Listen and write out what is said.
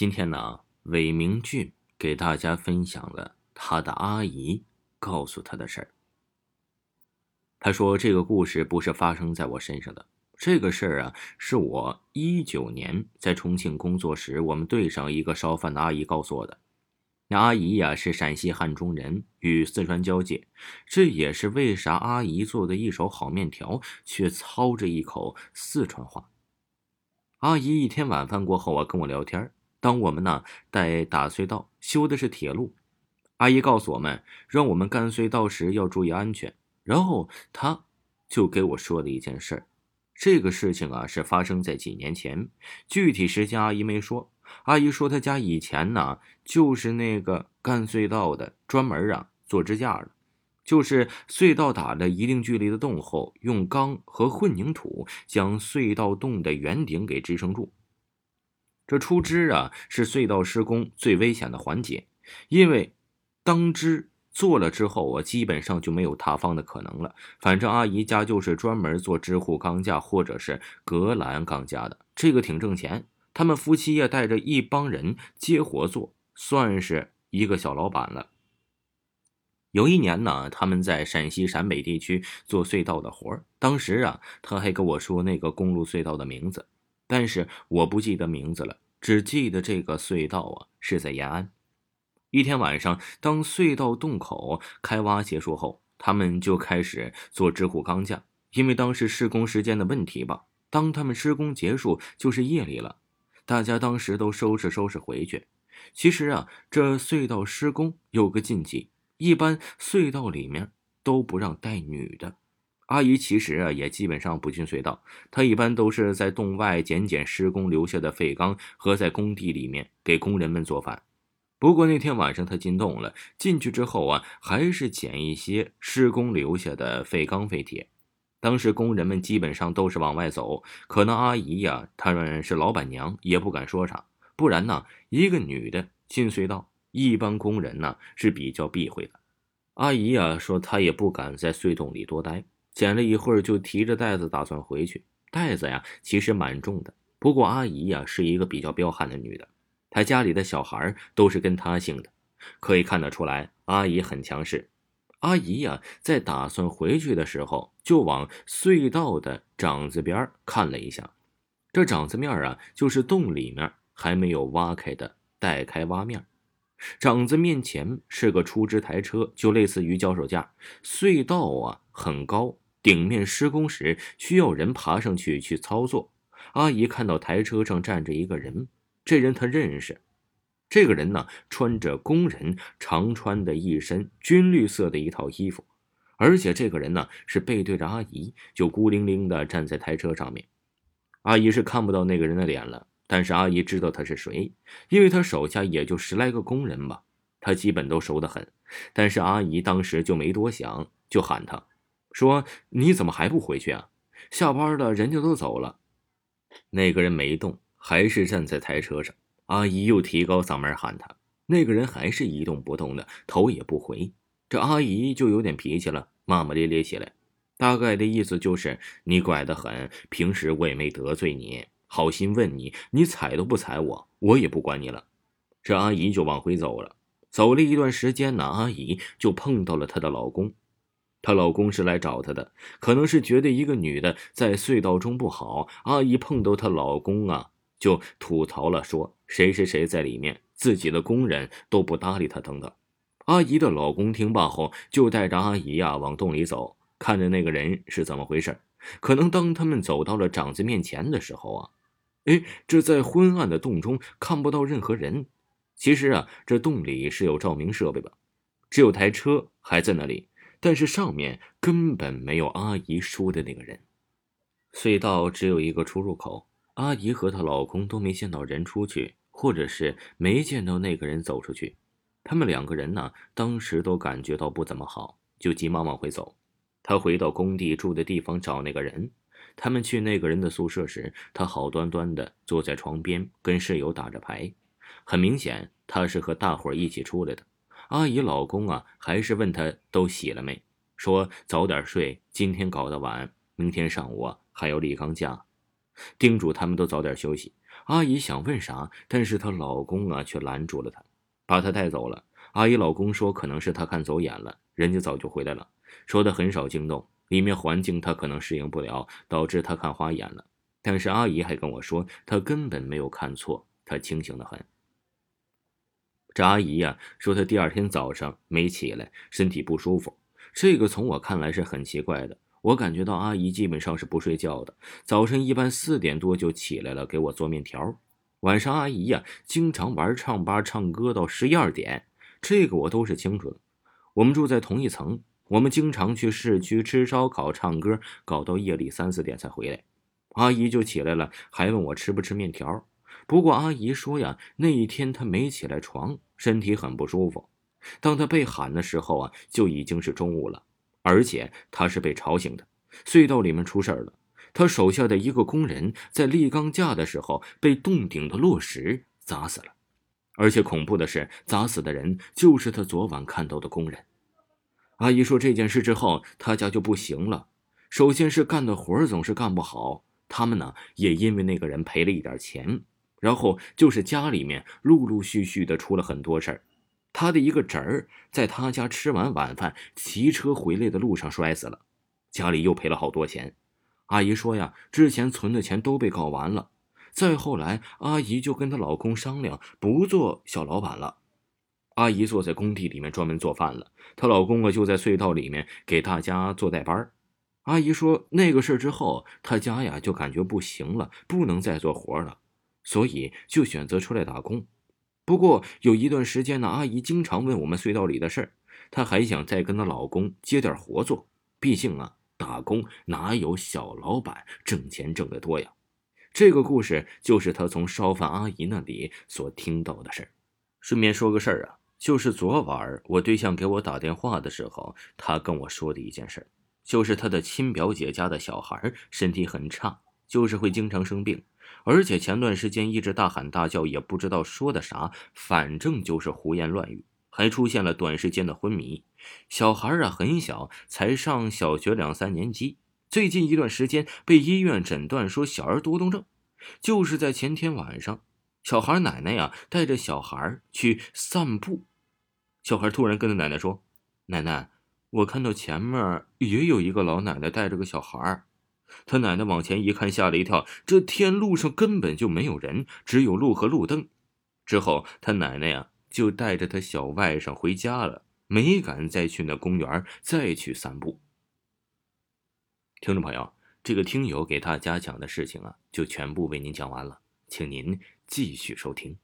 今天呢，韦明俊给大家分享了他的阿姨告诉他的事儿。他说：“这个故事不是发生在我身上的，这个事儿啊，是我一九年在重庆工作时，我们队上一个烧饭的阿姨告诉我的。那阿姨呀，是陕西汉中人，与四川交界，这也是为啥阿姨做的一手好面条，却操着一口四川话。阿姨一天晚饭过后啊，跟我聊天。当我们呢在打隧道，修的是铁路，阿姨告诉我们，让我们干隧道时要注意安全。”然后她，就给我说了一件事儿，这个事情啊是发生在几年前，具体时间阿姨没说。阿姨说她家以前呢就是那个干隧道的，专门啊做支架的，就是隧道打了一定距离的洞后，用钢和混凝土将隧道洞的圆顶给支撑住。这出支啊是隧道施工最危险的环节，因为当支。做了之后，我基本上就没有塌方的可能了。反正阿姨家就是专门做支护钢架或者是隔栏钢架的，这个挺挣钱。他们夫妻也带着一帮人接活做，算是一个小老板了。有一年呢，他们在陕西陕北地区做隧道的活当时啊，他还跟我说那个公路隧道的名字，但是我不记得名字了，只记得这个隧道啊是在延安。一天晚上，当隧道洞口开挖结束后，他们就开始做支护钢架。因为当时施工时间的问题吧，当他们施工结束就是夜里了，大家当时都收拾收拾回去。其实啊，这隧道施工有个禁忌，一般隧道里面都不让带女的。阿姨其实啊也基本上不进隧道，她一般都是在洞外捡捡施工留下的废钢，和在工地里面给工人们做饭。不过那天晚上他进洞了，进去之后啊，还是捡一些施工留下的废钢废铁。当时工人们基本上都是往外走，可能阿姨呀，他们是老板娘，也不敢说啥。不然呢，一个女的进隧道，一般工人呢是比较避讳的。阿姨呀说，她也不敢在隧洞里多待，捡了一会儿就提着袋子打算回去。袋子呀其实蛮重的，不过阿姨呀是一个比较彪悍的女的。她家里的小孩都是跟她姓的，可以看得出来，阿姨很强势。阿姨呀，在打算回去的时候，就往隧道的掌子边看了一下。这掌子面啊，就是洞里面还没有挖开的待开挖面。掌子面前是个出支台车，就类似于脚手架。隧道啊很高，顶面施工时需要人爬上去去操作。阿姨看到台车上站着一个人。这人他认识，这个人呢穿着工人常穿的一身军绿色的一套衣服，而且这个人呢是背对着阿姨，就孤零零的站在台车上面。阿姨是看不到那个人的脸了，但是阿姨知道他是谁，因为他手下也就十来个工人吧，他基本都熟得很。但是阿姨当时就没多想，就喊他，说：“你怎么还不回去啊？下班了，人家都走了。”那个人没动。还是站在台车上，阿姨又提高嗓门喊他，那个人还是一动不动的，头也不回。这阿姨就有点脾气了，骂骂咧咧起来，大概的意思就是你怪得很。平时我也没得罪你，好心问你，你睬都不睬我，我也不管你了。这阿姨就往回走了，走了一段时间呢，阿姨就碰到了她的老公。她老公是来找她的，可能是觉得一个女的在隧道中不好，阿姨碰到她老公啊。就吐槽了，说谁谁谁在里面，自己的工人都不搭理她，等等。阿姨的老公听罢后，就带着阿姨呀往洞里走，看着那个人是怎么回事。可能当他们走到了长子面前的时候啊，哎，这在昏暗的洞中看不到任何人。其实啊，这洞里是有照明设备的，只有台车还在那里，但是上面根本没有阿姨说的那个人。隧道只有一个出入口。阿姨和她老公都没见到人出去，或者是没见到那个人走出去。他们两个人呢，当时都感觉到不怎么好，就急忙往回走。他回到工地住的地方找那个人。他们去那个人的宿舍时，他好端端的坐在床边跟室友打着牌，很明显他是和大伙一起出来的。阿姨老公啊，还是问她都洗了没，说早点睡，今天搞得晚，明天上午啊还有李刚家。叮嘱他们都早点休息。阿姨想问啥，但是她老公啊却拦住了她，把她带走了。阿姨老公说可能是她看走眼了，人家早就回来了，说她很少惊动，里面环境她可能适应不了，导致她看花眼了。但是阿姨还跟我说，她根本没有看错，她清醒的很。这阿姨呀说她第二天早上没起来，身体不舒服，这个从我看来是很奇怪的。我感觉到阿姨基本上是不睡觉的，早晨一般四点多就起来了，给我做面条。晚上阿姨呀，经常玩唱吧唱歌到十一二点，这个我都是清楚的。我们住在同一层，我们经常去市区吃烧烤、唱歌，搞到夜里三四点才回来。阿姨就起来了，还问我吃不吃面条。不过阿姨说呀，那一天她没起来床，身体很不舒服。当她被喊的时候啊，就已经是中午了。而且她是被吵醒的，隧道里面出事了。他手下的一个工人在立钢架的时候被洞顶的落石砸死了，而且恐怖的是，砸死的人就是他昨晚看到的工人。阿姨说这件事之后，他家就不行了。首先是干的活总是干不好，他们呢也因为那个人赔了一点钱，然后就是家里面陆陆续续的出了很多事儿。他的一个侄儿在他家吃完晚饭，骑车回来的路上摔死了，家里又赔了好多钱。阿姨说呀，之前存的钱都被搞完了。再后来，阿姨就跟她老公商量，不做小老板了。阿姨坐在工地里面专门做饭了，她老公啊就在隧道里面给大家做代班。阿姨说那个事之后，她家呀就感觉不行了，不能再做活了，所以就选择出来打工。不过有一段时间呢，阿姨经常问我们隧道里的事儿，她还想再跟她老公接点活做。毕竟啊，打工哪有小老板挣钱挣得多呀？这个故事就是她从烧饭阿姨那里所听到的事儿。顺便说个事儿啊，就是昨晚我对象给我打电话的时候，他跟我说的一件事，就是他的亲表姐家的小孩身体很差，就是会经常生病。而且前段时间一直大喊大叫，也不知道说的啥，反正就是胡言乱语，还出现了短时间的昏迷。小孩啊很小，才上小学两三年级。最近一段时间被医院诊断说小儿多动症。就是在前天晚上，小孩奶奶呀带着小孩去散步，小孩突然跟着奶奶说：“奶奶，我看到前面也有一个老奶奶带着个小孩。”他奶奶往前一看，吓了一跳。这天路上根本就没有人，只有路和路灯。之后，他奶奶呀就带着他小外甥回家了，没敢再去那公园再去散步。听众朋友，这个听友给大家讲的事情啊，就全部为您讲完了，请您继续收听。